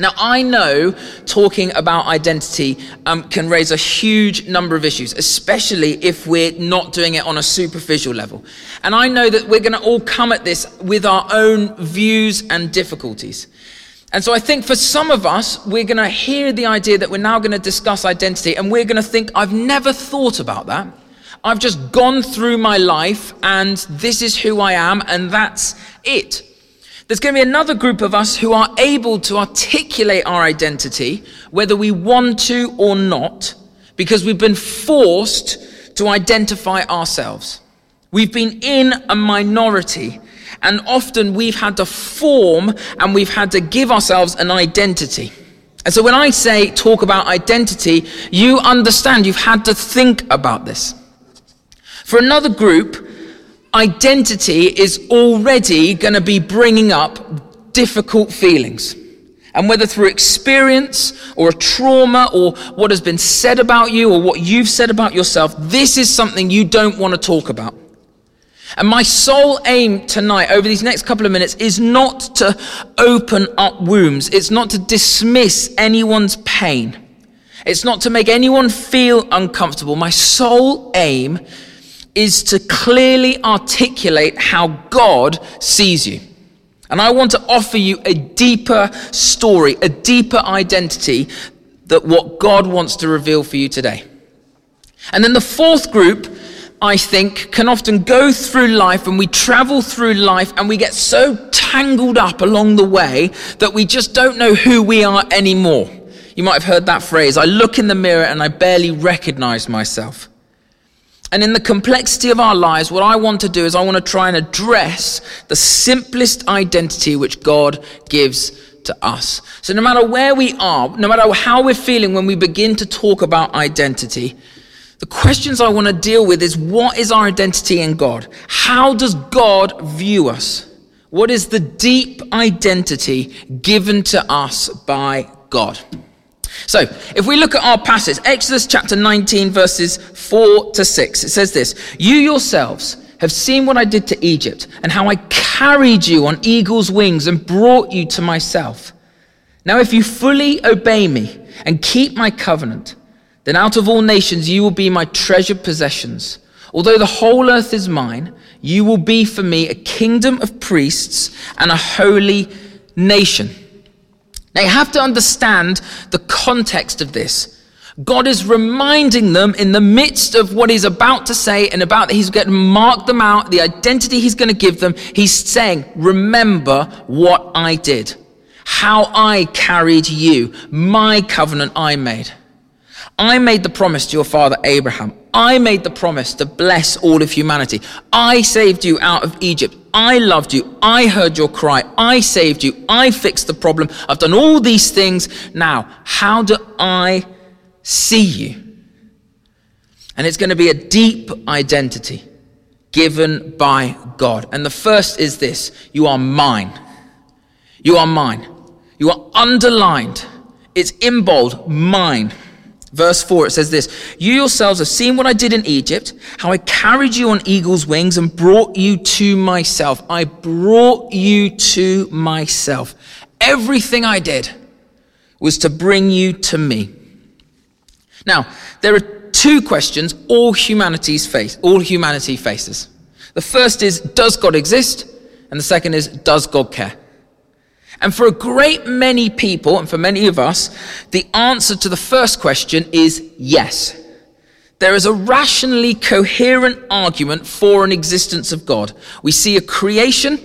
Now, I know talking about identity um, can raise a huge number of issues, especially if we're not doing it on a superficial level. And I know that we're going to all come at this with our own views and difficulties. And so I think for some of us, we're going to hear the idea that we're now going to discuss identity, and we're going to think, I've never thought about that. I've just gone through my life, and this is who I am, and that's it. There's going to be another group of us who are able to articulate our identity, whether we want to or not, because we've been forced to identify ourselves. We've been in a minority, and often we've had to form and we've had to give ourselves an identity. And so when I say talk about identity, you understand you've had to think about this. For another group, identity is already going to be bringing up difficult feelings. And whether through experience or a trauma or what has been said about you or what you've said about yourself, this is something you don't want to talk about. And my sole aim tonight, over these next couple of minutes, is not to open up wounds. It's not to dismiss anyone's pain. It's not to make anyone feel uncomfortable. My sole aim is to clearly articulate how God sees you. And I want to offer you a deeper story, a deeper identity that what God wants to reveal for you today. And then the fourth group, I think, can often go through life and we travel through life and we get so tangled up along the way that we just don't know who we are anymore. You might have heard that phrase I look in the mirror and I barely recognize myself. And in the complexity of our lives, what I want to do is I want to try and address the simplest identity which God gives to us. So no matter where we are, no matter how we're feeling when we begin to talk about identity, the questions I want to deal with is what is our identity in God? How does God view us? What is the deep identity given to us by God? So, if we look at our passage, Exodus chapter 19, verses 4 to 6, it says this You yourselves have seen what I did to Egypt, and how I carried you on eagle's wings and brought you to myself. Now, if you fully obey me and keep my covenant, then out of all nations you will be my treasured possessions. Although the whole earth is mine, you will be for me a kingdom of priests and a holy nation. Now you have to understand the context of this. God is reminding them in the midst of what he's about to say and about he's going to mark them out, the identity he's going to give them. He's saying, remember what I did, how I carried you, my covenant I made. I made the promise to your father Abraham. I made the promise to bless all of humanity. I saved you out of Egypt. I loved you. I heard your cry. I saved you. I fixed the problem. I've done all these things. Now, how do I see you? And it's going to be a deep identity given by God. And the first is this you are mine. You are mine. You are underlined. It's in bold, mine. Verse 4, it says this You yourselves have seen what I did in Egypt, how I carried you on eagle's wings and brought you to myself. I brought you to myself. Everything I did was to bring you to me. Now, there are two questions all humanity's face, all humanity faces. The first is, does God exist? And the second is, does God care? And for a great many people, and for many of us, the answer to the first question is yes. There is a rationally coherent argument for an existence of God. We see a creation,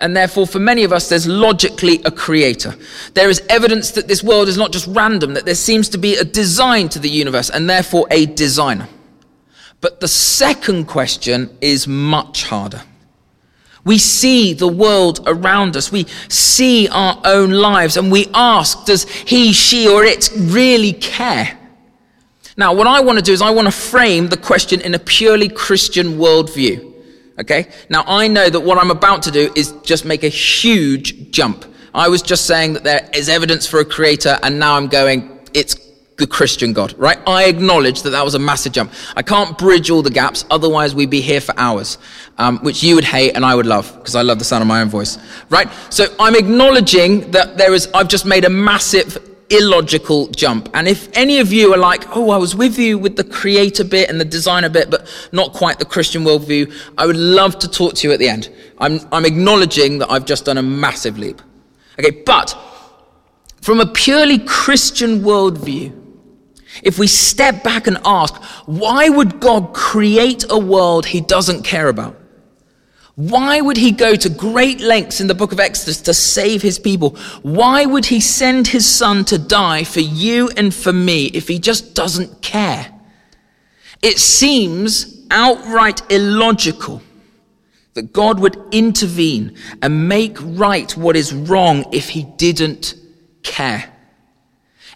and therefore, for many of us, there's logically a creator. There is evidence that this world is not just random, that there seems to be a design to the universe, and therefore a designer. But the second question is much harder. We see the world around us. We see our own lives and we ask, does he, she, or it really care? Now, what I want to do is I want to frame the question in a purely Christian worldview. Okay? Now, I know that what I'm about to do is just make a huge jump. I was just saying that there is evidence for a creator, and now I'm going, it's the Christian God, right? I acknowledge that that was a massive jump. I can't bridge all the gaps, otherwise we'd be here for hours, um, which you would hate and I would love because I love the sound of my own voice, right? So I'm acknowledging that there is, I've just made a massive illogical jump. And if any of you are like, oh, I was with you with the creator bit and the designer bit, but not quite the Christian worldview, I would love to talk to you at the end. I'm, I'm acknowledging that I've just done a massive leap. Okay, but from a purely Christian worldview, if we step back and ask, why would God create a world he doesn't care about? Why would he go to great lengths in the book of Exodus to save his people? Why would he send his son to die for you and for me if he just doesn't care? It seems outright illogical that God would intervene and make right what is wrong if he didn't care.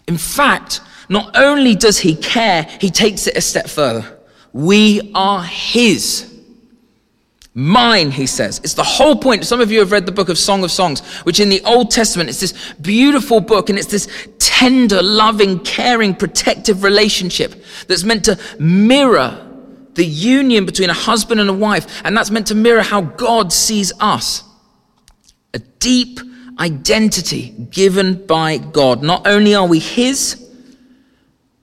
In fact, not only does he care, he takes it a step further. We are his. Mine, he says. It's the whole point. Some of you have read the book of Song of Songs, which in the Old Testament it's this beautiful book, and it's this tender, loving, caring, protective relationship that's meant to mirror the union between a husband and a wife, and that's meant to mirror how God sees us. A deep identity given by God. Not only are we his,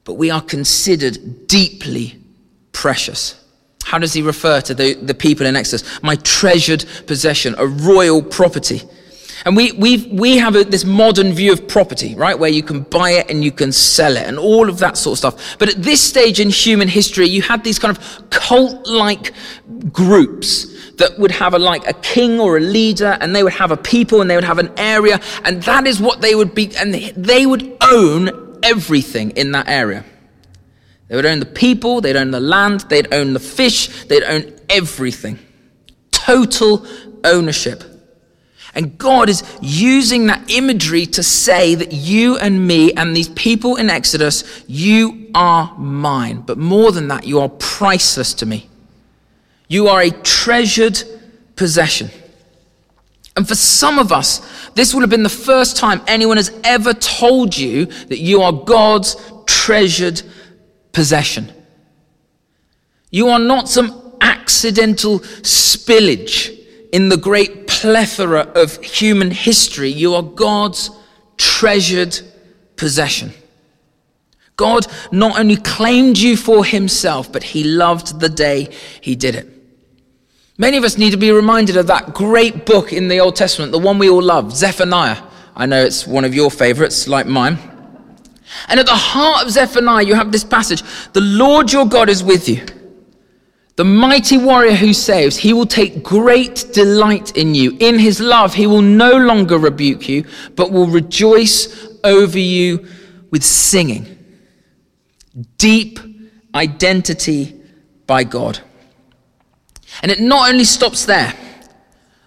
but we are considered deeply precious. How does he refer to the, the people in Exodus? My treasured possession, a royal property. And we, we we have a, this modern view of property, right? Where you can buy it and you can sell it and all of that sort of stuff. But at this stage in human history, you had these kind of cult like groups that would have a, like a king or a leader and they would have a people and they would have an area and that is what they would be and they would own everything in that area. They would own the people, they'd own the land, they'd own the fish, they'd own everything. Total ownership. And God is using that imagery to say that you and me and these people in Exodus, you are mine. But more than that, you are priceless to me. You are a treasured possession. And for some of us, this will have been the first time anyone has ever told you that you are God's treasured possession. You are not some accidental spillage in the great plethora of human history. You are God's treasured possession. God not only claimed you for himself, but he loved the day he did it. Many of us need to be reminded of that great book in the Old Testament, the one we all love, Zephaniah. I know it's one of your favorites, like mine. And at the heart of Zephaniah, you have this passage The Lord your God is with you. The mighty warrior who saves, he will take great delight in you. In his love, he will no longer rebuke you, but will rejoice over you with singing. Deep identity by God. And it not only stops there.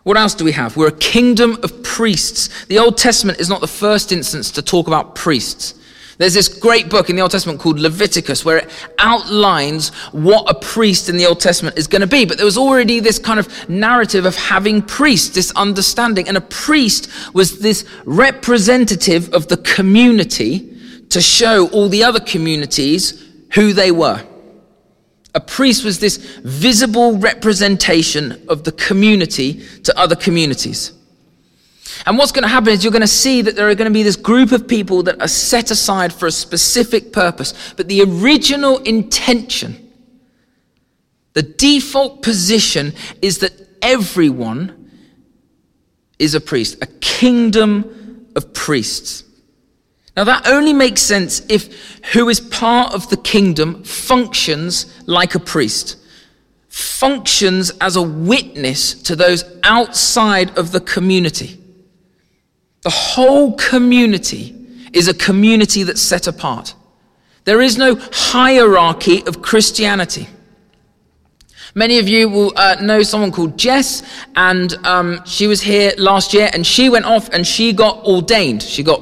What else do we have? We're a kingdom of priests. The Old Testament is not the first instance to talk about priests. There's this great book in the Old Testament called Leviticus where it outlines what a priest in the Old Testament is going to be. But there was already this kind of narrative of having priests, this understanding. And a priest was this representative of the community to show all the other communities who they were. A priest was this visible representation of the community to other communities. And what's going to happen is you're going to see that there are going to be this group of people that are set aside for a specific purpose. But the original intention, the default position is that everyone is a priest, a kingdom of priests. Now, that only makes sense if who is part of the kingdom functions like a priest, functions as a witness to those outside of the community. The whole community is a community that's set apart. There is no hierarchy of Christianity. Many of you will uh, know someone called Jess, and um, she was here last year, and she went off and she got ordained. She got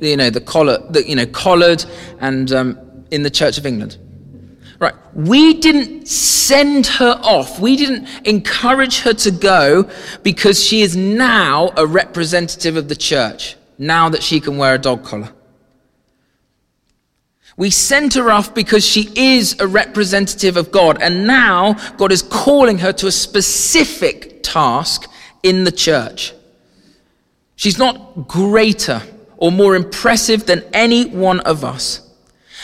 you know, the collar, the, you know, collared and um, in the Church of England. Right. We didn't send her off. We didn't encourage her to go because she is now a representative of the church, now that she can wear a dog collar. We sent her off because she is a representative of God, and now God is calling her to a specific task in the church. She's not greater or more impressive than any one of us.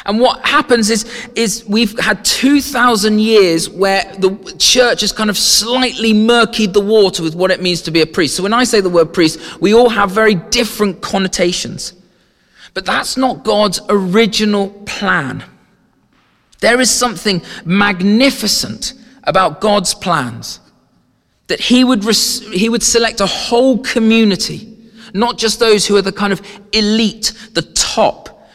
And what happens is, is we've had 2,000 years where the church has kind of slightly murkied the water with what it means to be a priest. So when I say the word priest, we all have very different connotations. But that's not God's original plan. There is something magnificent about God's plans that he would, res- he would select a whole community, not just those who are the kind of elite, the top.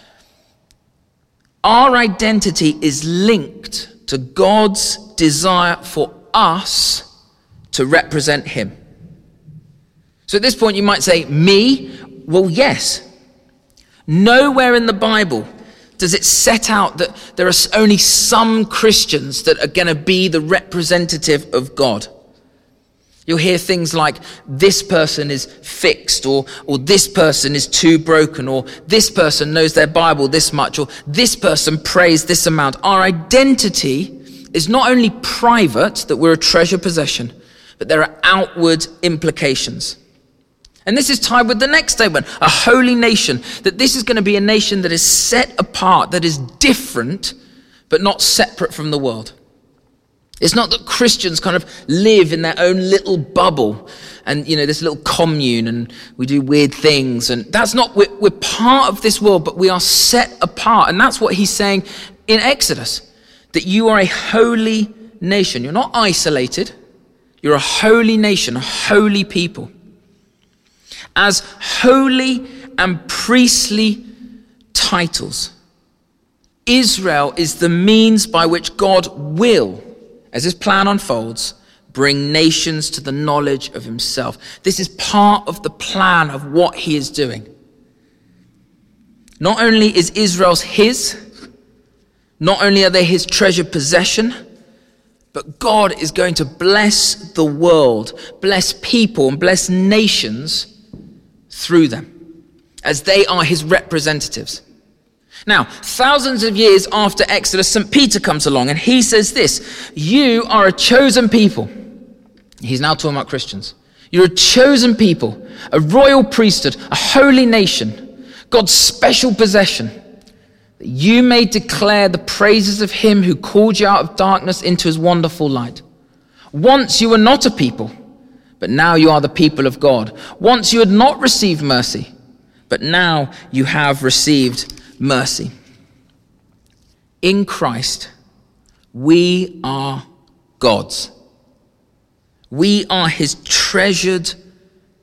Our identity is linked to God's desire for us to represent him. So at this point, you might say, Me? Well, yes. Nowhere in the Bible does it set out that there are only some Christians that are going to be the representative of God. You'll hear things like, this person is fixed, or, or this person is too broken, or this person knows their Bible this much, or this person prays this amount. Our identity is not only private, that we're a treasure possession, but there are outward implications. And this is tied with the next statement a holy nation. That this is going to be a nation that is set apart, that is different, but not separate from the world. It's not that Christians kind of live in their own little bubble and, you know, this little commune and we do weird things. And that's not, we're, we're part of this world, but we are set apart. And that's what he's saying in Exodus that you are a holy nation. You're not isolated, you're a holy nation, a holy people as holy and priestly titles. Israel is the means by which God will, as his plan unfolds, bring nations to the knowledge of himself. This is part of the plan of what he is doing. Not only is Israel's his, not only are they his treasured possession, but God is going to bless the world, bless people, and bless nations through them, as they are his representatives. Now, thousands of years after Exodus, St. Peter comes along and he says this You are a chosen people. He's now talking about Christians. You're a chosen people, a royal priesthood, a holy nation, God's special possession, that you may declare the praises of him who called you out of darkness into his wonderful light. Once you were not a people but now you are the people of God. Once you had not received mercy, but now you have received mercy. In Christ, we are God's. We are his treasured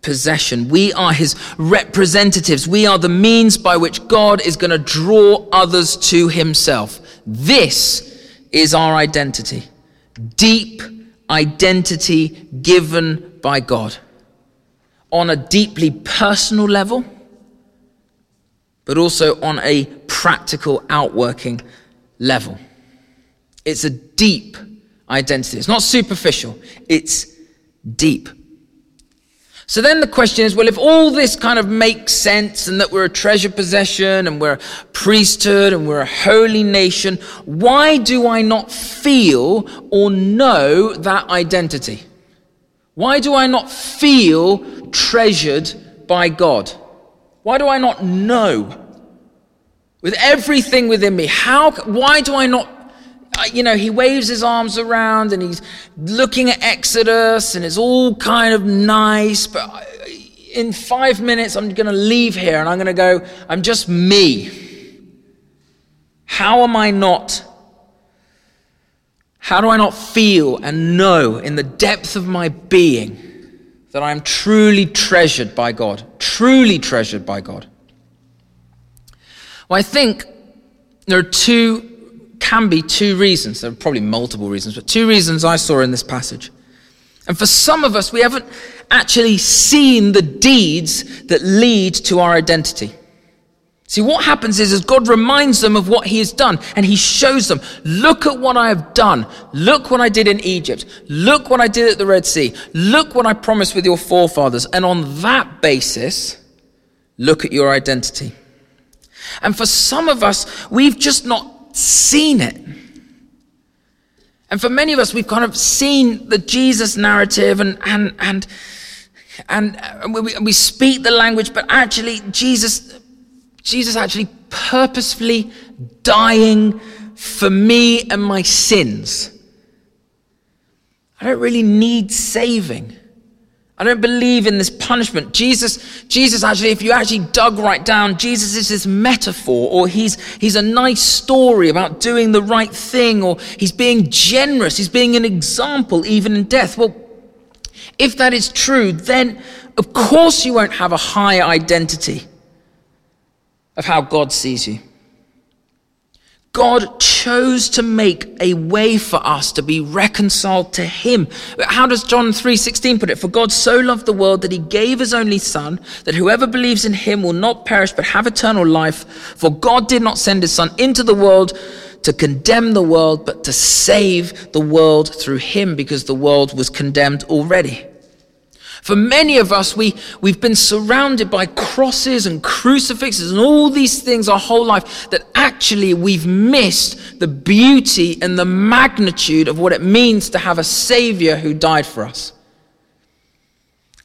possession. We are his representatives. We are the means by which God is going to draw others to himself. This is our identity. Deep identity given by God on a deeply personal level, but also on a practical outworking level. It's a deep identity. It's not superficial, it's deep. So then the question is well, if all this kind of makes sense and that we're a treasure possession and we're a priesthood and we're a holy nation, why do I not feel or know that identity? Why do I not feel treasured by God? Why do I not know with everything within me? How, why do I not, uh, you know, he waves his arms around and he's looking at Exodus and it's all kind of nice, but in five minutes I'm going to leave here and I'm going to go, I'm just me. How am I not how do I not feel and know in the depth of my being that I am truly treasured by God? Truly treasured by God. Well, I think there are two, can be two reasons. There are probably multiple reasons, but two reasons I saw in this passage. And for some of us, we haven't actually seen the deeds that lead to our identity. See, what happens is, is God reminds them of what he has done and he shows them, look at what I have done. Look what I did in Egypt. Look what I did at the Red Sea. Look what I promised with your forefathers. And on that basis, look at your identity. And for some of us, we've just not seen it. And for many of us, we've kind of seen the Jesus narrative and, and, and, and we, we speak the language, but actually, Jesus, Jesus actually purposefully dying for me and my sins. I don't really need saving. I don't believe in this punishment. Jesus, Jesus actually, if you actually dug right down, Jesus is this metaphor, or he's, he's a nice story about doing the right thing, or he's being generous, he's being an example even in death. Well, if that is true, then of course you won't have a high identity of how God sees you. God chose to make a way for us to be reconciled to him. How does John 3:16 put it? For God so loved the world that he gave his only son that whoever believes in him will not perish but have eternal life. For God did not send his son into the world to condemn the world but to save the world through him because the world was condemned already. For many of us, we, we've been surrounded by crosses and crucifixes and all these things our whole life that actually we've missed the beauty and the magnitude of what it means to have a Savior who died for us.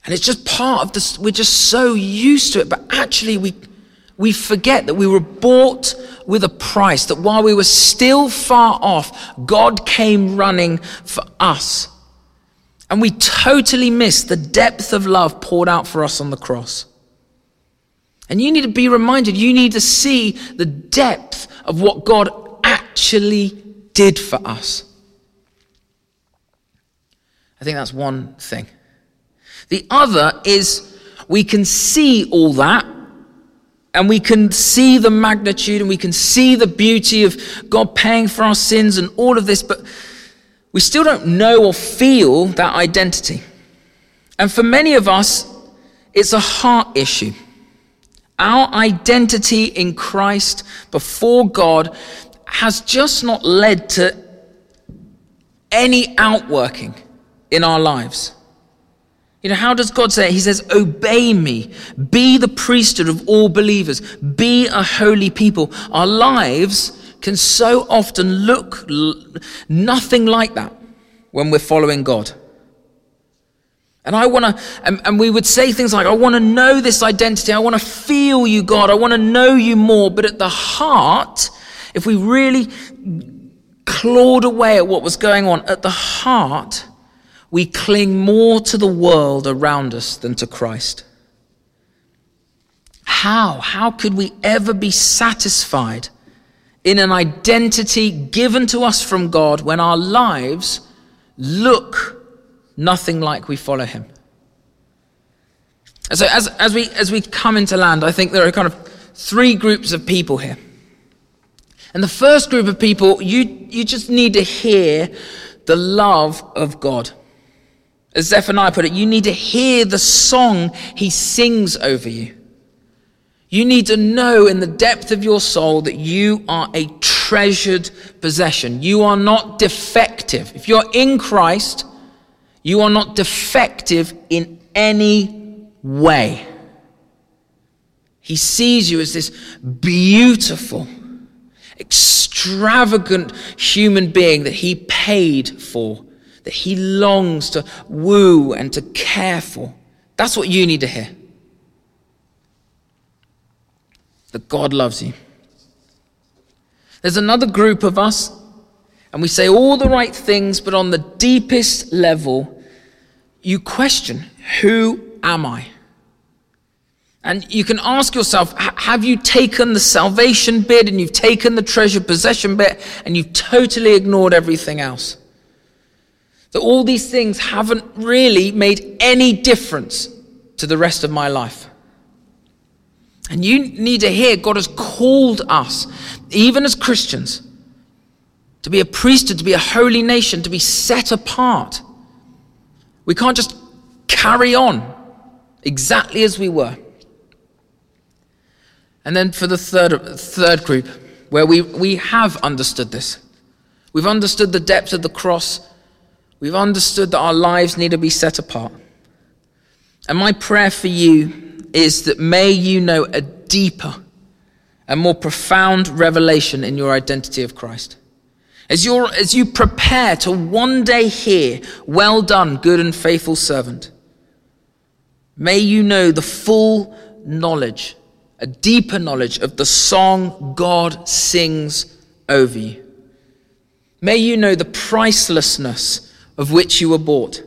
And it's just part of this, we're just so used to it, but actually we, we forget that we were bought with a price, that while we were still far off, God came running for us. And we totally miss the depth of love poured out for us on the cross. And you need to be reminded, you need to see the depth of what God actually did for us. I think that's one thing. The other is we can see all that and we can see the magnitude and we can see the beauty of God paying for our sins and all of this, but we still don't know or feel that identity. And for many of us, it's a heart issue. Our identity in Christ before God has just not led to any outworking in our lives. You know, how does God say it? He says, Obey me, be the priesthood of all believers, be a holy people. Our lives can so often look nothing like that when we're following God. And I want to, and, and, we would say things like, I want to know this identity. I want to feel you, God. I want to know you more. But at the heart, if we really clawed away at what was going on, at the heart, we cling more to the world around us than to Christ. How? How could we ever be satisfied in an identity given to us from God when our lives look nothing like we follow Him. And so, as, as, we, as we come into land, I think there are kind of three groups of people here. And the first group of people, you, you just need to hear the love of God. As Zephaniah put it, you need to hear the song he sings over you. You need to know in the depth of your soul that you are a treasured possession. You are not defective. If you're in Christ, you are not defective in any way. He sees you as this beautiful, extravagant human being that he paid for, that he longs to woo and to care for. That's what you need to hear that God loves you. There's another group of us, and we say all the right things, but on the deepest level, you question, Who am I? And you can ask yourself, have you taken the salvation bit and you've taken the treasure possession bit and you've totally ignored everything else? That all these things haven't really made any difference to the rest of my life. And you need to hear God has called us, even as Christians, to be a priesthood, to be a holy nation, to be set apart. We can't just carry on exactly as we were. And then for the third, third group, where we, we have understood this, we've understood the depth of the cross, we've understood that our lives need to be set apart. And my prayer for you is that may you know a deeper, a more profound revelation in your identity of Christ. As, you as you prepare to one day hear, Well done, good and faithful servant, may you know the full knowledge, a deeper knowledge of the song God sings over you. May you know the pricelessness of which you were bought,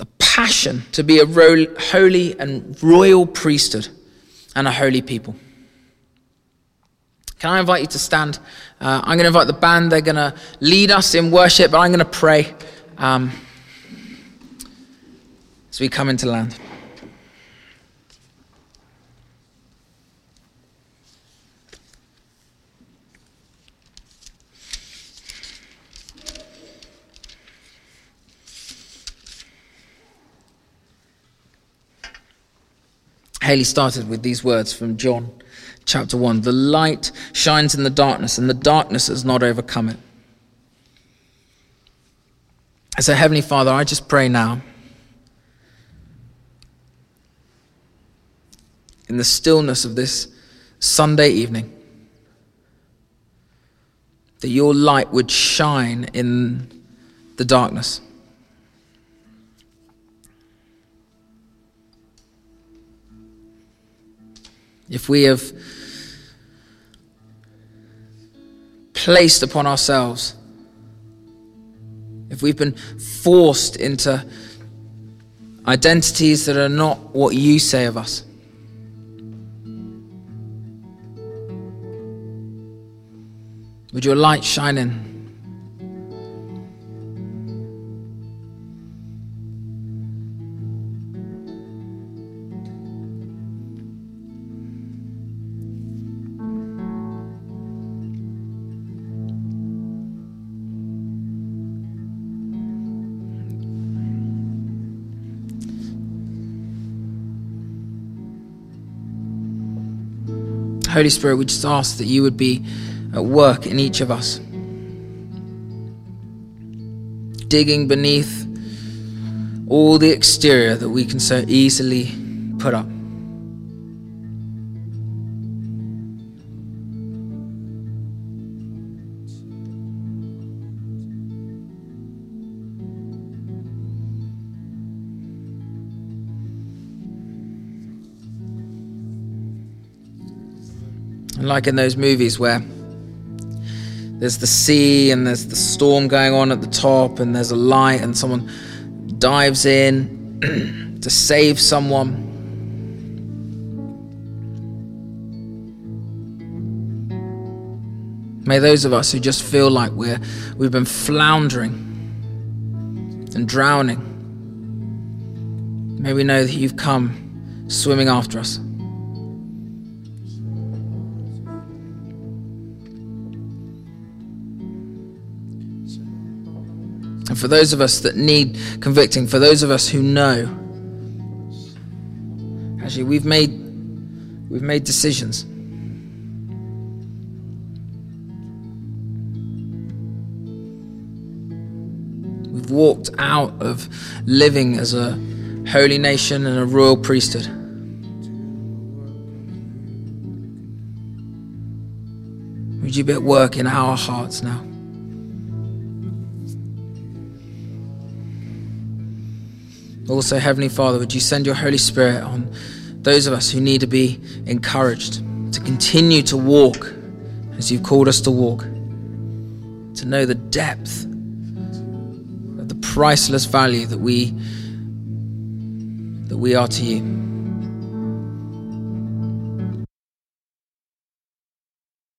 the passion to be a holy and royal priesthood and a holy people. Can I invite you to stand? Uh, I'm going to invite the band. They're going to lead us in worship, but I'm going to pray um, as we come into land. Haley started with these words from John chapter 1 The light shines in the darkness, and the darkness has not overcome it. So, Heavenly Father, I just pray now in the stillness of this Sunday evening that your light would shine in the darkness. If we have placed upon ourselves, if we've been forced into identities that are not what you say of us, would your light shine in? Holy Spirit, we just ask that you would be at work in each of us, digging beneath all the exterior that we can so easily put up. Like in those movies where there's the sea and there's the storm going on at the top and there's a light and someone dives in to save someone. May those of us who just feel like we're, we've been floundering and drowning, may we know that you've come swimming after us. And for those of us that need convicting, for those of us who know, actually we've made we've made decisions. We've walked out of living as a holy nation and a royal priesthood. Would you be at work in our hearts now? Also, Heavenly Father, would you send your Holy Spirit on those of us who need to be encouraged to continue to walk as you've called us to walk, to know the depth of the priceless value that we that we are to you.